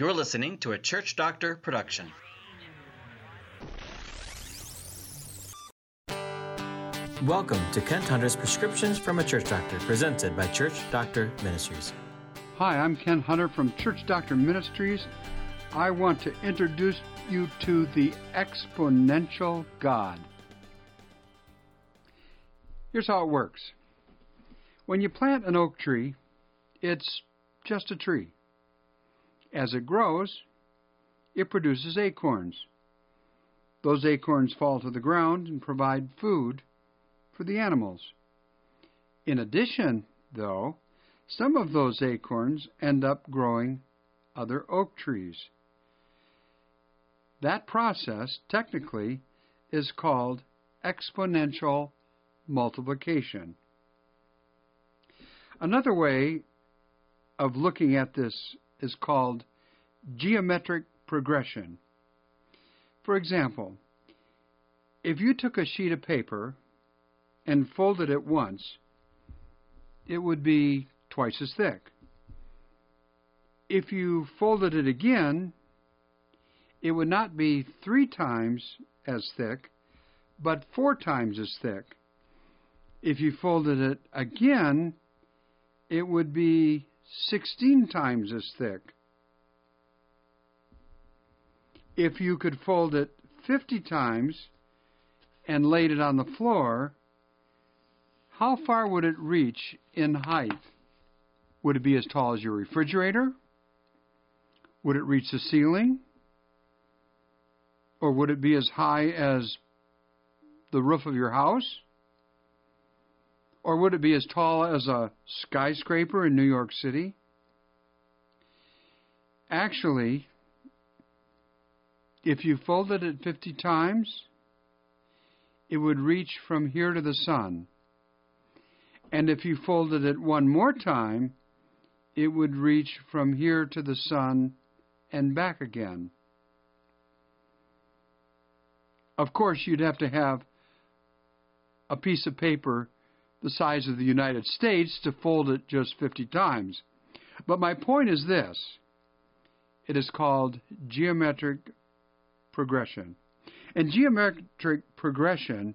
You're listening to a Church Doctor production. Welcome to Kent Hunter's Prescriptions from a Church Doctor, presented by Church Doctor Ministries. Hi, I'm Kent Hunter from Church Doctor Ministries. I want to introduce you to the exponential God. Here's how it works when you plant an oak tree, it's just a tree. As it grows, it produces acorns. Those acorns fall to the ground and provide food for the animals. In addition, though, some of those acorns end up growing other oak trees. That process, technically, is called exponential multiplication. Another way of looking at this is called geometric progression. For example, if you took a sheet of paper and folded it once, it would be twice as thick. If you folded it again, it would not be three times as thick, but four times as thick. If you folded it again, it would be 16 times as thick. If you could fold it 50 times and laid it on the floor, how far would it reach in height? Would it be as tall as your refrigerator? Would it reach the ceiling? Or would it be as high as the roof of your house? Or would it be as tall as a skyscraper in New York City? Actually, if you folded it 50 times, it would reach from here to the sun. And if you folded it one more time, it would reach from here to the sun and back again. Of course, you'd have to have a piece of paper the size of the United States to fold it just 50 times. But my point is this it is called geometric progression. And geometric progression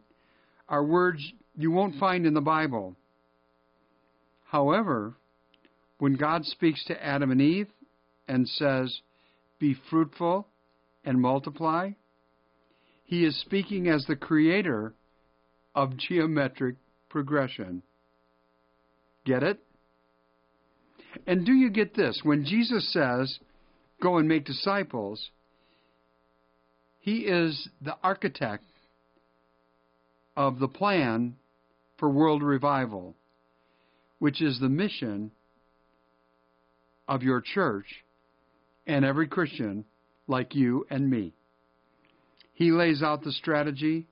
are words you won't find in the Bible. However, when God speaks to Adam and Eve and says, Be fruitful and multiply, he is speaking as the creator of geometric progression. Get it? And do you get this? When Jesus says, Go and make disciples, he is the architect of the plan for world revival which is the mission of your church and every Christian like you and me. He lays out the strategy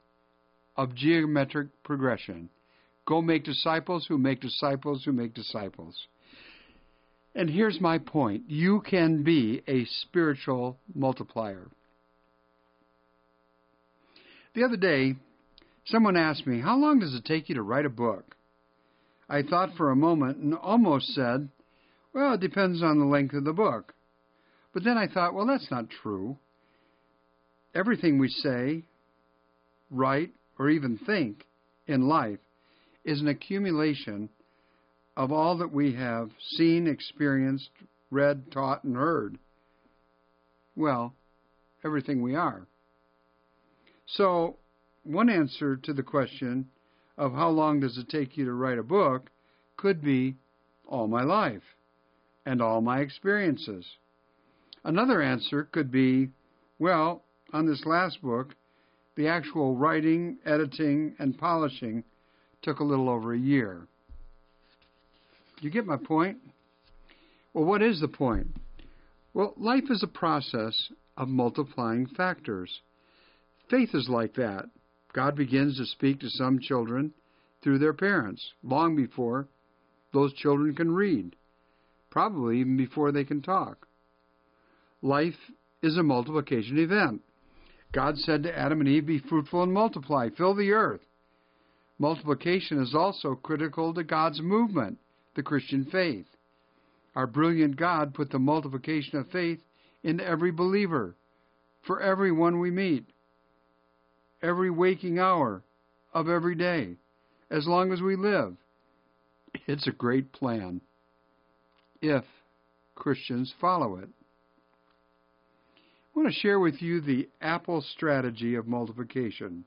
of geometric progression. Go make disciples who make disciples who make disciples. And here's my point you can be a spiritual multiplier. The other day, someone asked me, How long does it take you to write a book? I thought for a moment and almost said, Well, it depends on the length of the book. But then I thought, Well, that's not true. Everything we say, write, or even think in life is an accumulation of all that we have seen, experienced, read, taught, and heard. Well, everything we are. So, one answer to the question of how long does it take you to write a book could be all my life and all my experiences. Another answer could be, well, on this last book, the actual writing, editing, and polishing took a little over a year. You get my point? Well, what is the point? Well, life is a process of multiplying factors. Faith is like that. God begins to speak to some children through their parents long before those children can read, probably even before they can talk. Life is a multiplication event. God said to Adam and Eve, Be fruitful and multiply, fill the earth. Multiplication is also critical to God's movement, the Christian faith. Our brilliant God put the multiplication of faith in every believer, for everyone we meet, every waking hour of every day, as long as we live. It's a great plan if Christians follow it. I want to share with you the Apple strategy of multiplication.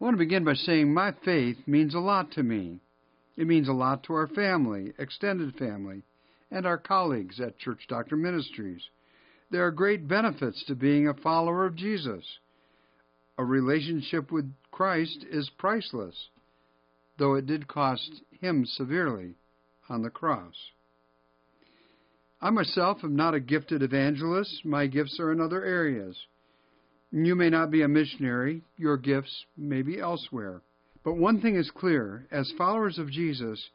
I want to begin by saying my faith means a lot to me. It means a lot to our family, extended family, and our colleagues at Church Doctor Ministries. There are great benefits to being a follower of Jesus. A relationship with Christ is priceless, though it did cost him severely on the cross. I myself am not a gifted evangelist. My gifts are in other areas. You may not be a missionary. Your gifts may be elsewhere. But one thing is clear as followers of Jesus,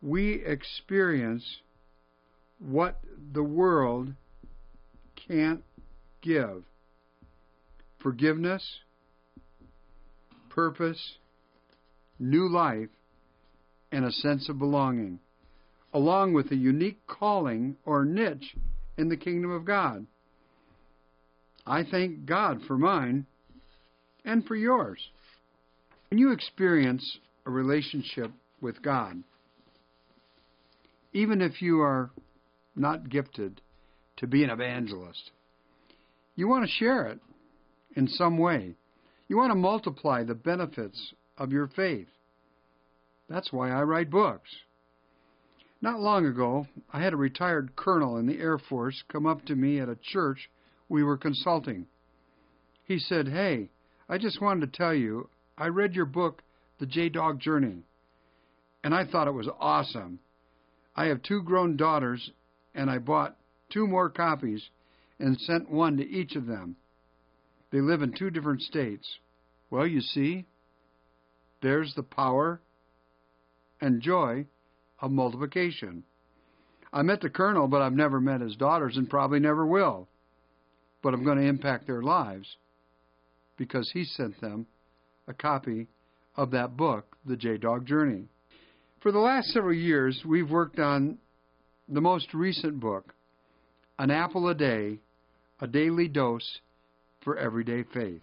we experience what the world can't give forgiveness, purpose, new life, and a sense of belonging along with a unique calling or niche in the kingdom of God. I thank God for mine and for yours. When you experience a relationship with God, even if you are not gifted to be an evangelist, you want to share it in some way. You want to multiply the benefits of your faith. That's why I write books. Not long ago, I had a retired colonel in the Air Force come up to me at a church we were consulting. He said, Hey, I just wanted to tell you, I read your book, The J Dog Journey, and I thought it was awesome. I have two grown daughters, and I bought two more copies and sent one to each of them. They live in two different states. Well, you see, there's the power and joy of multiplication. I met the colonel, but I've never met his daughters and probably never will. But I'm going to impact their lives because he sent them a copy of that book, The J Dog Journey. For the last several years, we've worked on the most recent book, An Apple a Day, a Daily Dose for Everyday Faith.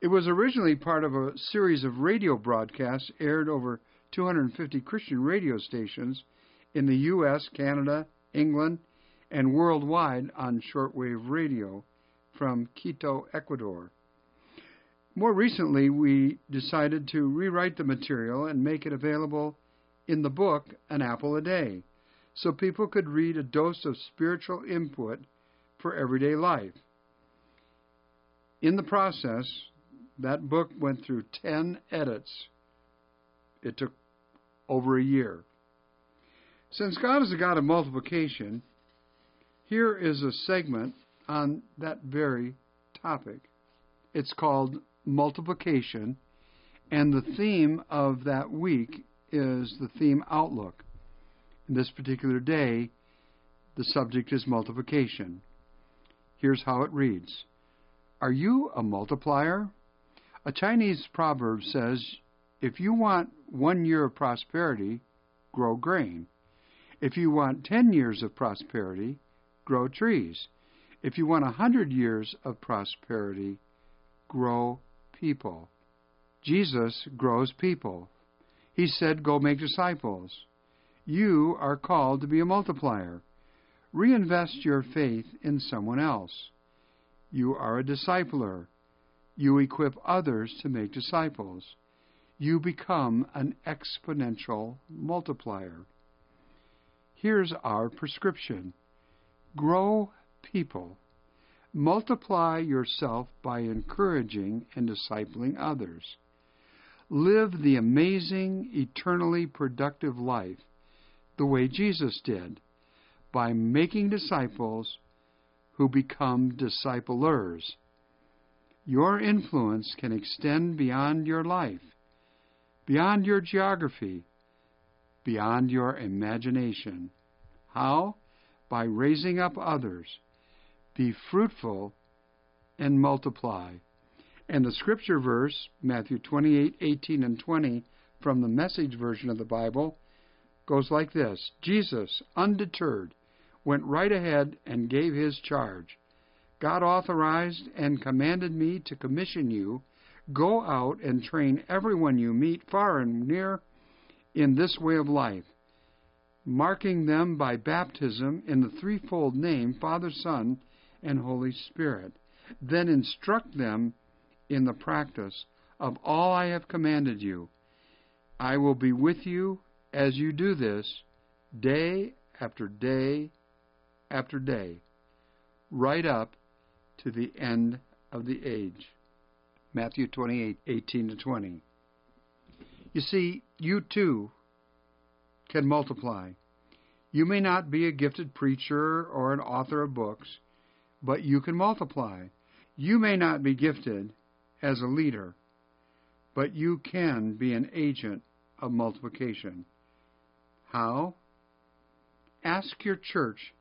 It was originally part of a series of radio broadcasts aired over 250 Christian radio stations in the U.S., Canada, England, and worldwide on shortwave radio from Quito, Ecuador. More recently, we decided to rewrite the material and make it available in the book An Apple a Day so people could read a dose of spiritual input for everyday life. In the process, that book went through 10 edits. It took over a year. Since God is a God of multiplication, here is a segment on that very topic. It's called Multiplication, and the theme of that week is the theme Outlook. In this particular day, the subject is multiplication. Here's how it reads Are you a multiplier? A Chinese proverb says, If you want one year of prosperity, grow grain. If you want 10 years of prosperity, grow trees. If you want a 100 years of prosperity, grow people. Jesus grows people. He said, Go make disciples. You are called to be a multiplier. Reinvest your faith in someone else. You are a discipler. You equip others to make disciples you become an exponential multiplier. Here's our prescription grow people. Multiply yourself by encouraging and discipling others. Live the amazing, eternally productive life the way Jesus did by making disciples who become disciplers. Your influence can extend beyond your life beyond your geography, beyond your imagination. How? By raising up others. Be fruitful and multiply. And the scripture verse, Matthew 28 18 and 20, from the message version of the Bible, goes like this Jesus, undeterred, went right ahead and gave his charge. God authorized and commanded me to commission you. Go out and train everyone you meet far and near in this way of life, marking them by baptism in the threefold name Father, Son, and Holy Spirit. Then instruct them in the practice of all I have commanded you. I will be with you as you do this day after day after day, right up to the end of the age. Matthew 28 18 to 20. You see, you too can multiply. You may not be a gifted preacher or an author of books, but you can multiply. You may not be gifted as a leader, but you can be an agent of multiplication. How? Ask your church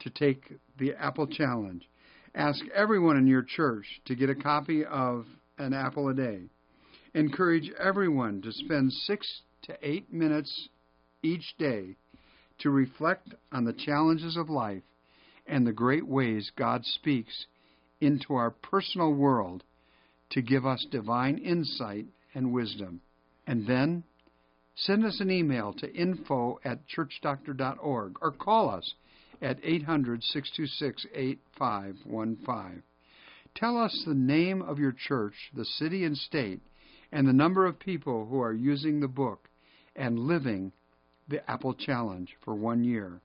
to take the Apple Challenge. Ask everyone in your church to get a copy of An Apple a Day. Encourage everyone to spend six to eight minutes each day to reflect on the challenges of life and the great ways God speaks into our personal world to give us divine insight and wisdom. And then send us an email to info at churchdoctor.org or call us at 800 626 8515. Tell us the name of your church, the city and state, and the number of people who are using the book and living the Apple Challenge for one year.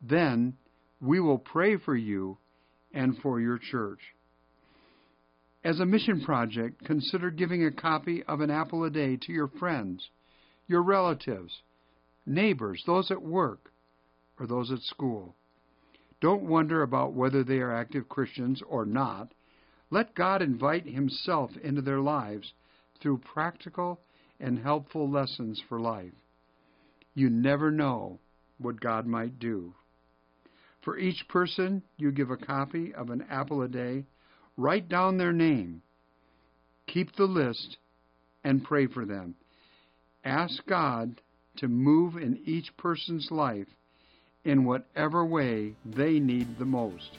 Then we will pray for you and for your church. As a mission project, consider giving a copy of an apple a day to your friends, your relatives, neighbors, those at work, or those at school. Don't wonder about whether they are active Christians or not. Let God invite Himself into their lives through practical and helpful lessons for life. You never know what God might do. For each person you give a copy of an apple a day, Write down their name. Keep the list and pray for them. Ask God to move in each person's life in whatever way they need the most.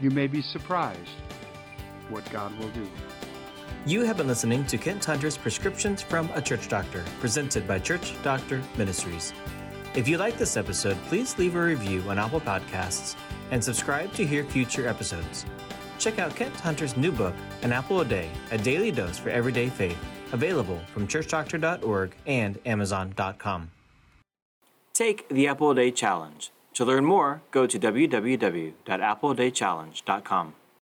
You may be surprised what God will do. You have been listening to Kent Hunter's Prescriptions from a Church Doctor, presented by Church Doctor Ministries. If you like this episode, please leave a review on Apple Podcasts and subscribe to hear future episodes check out Kent Hunter's new book, An Apple a Day, a daily dose for everyday faith, available from churchdoctor.org and amazon.com. Take the Apple a Day Challenge. To learn more, go to www.appleadaychallenge.com.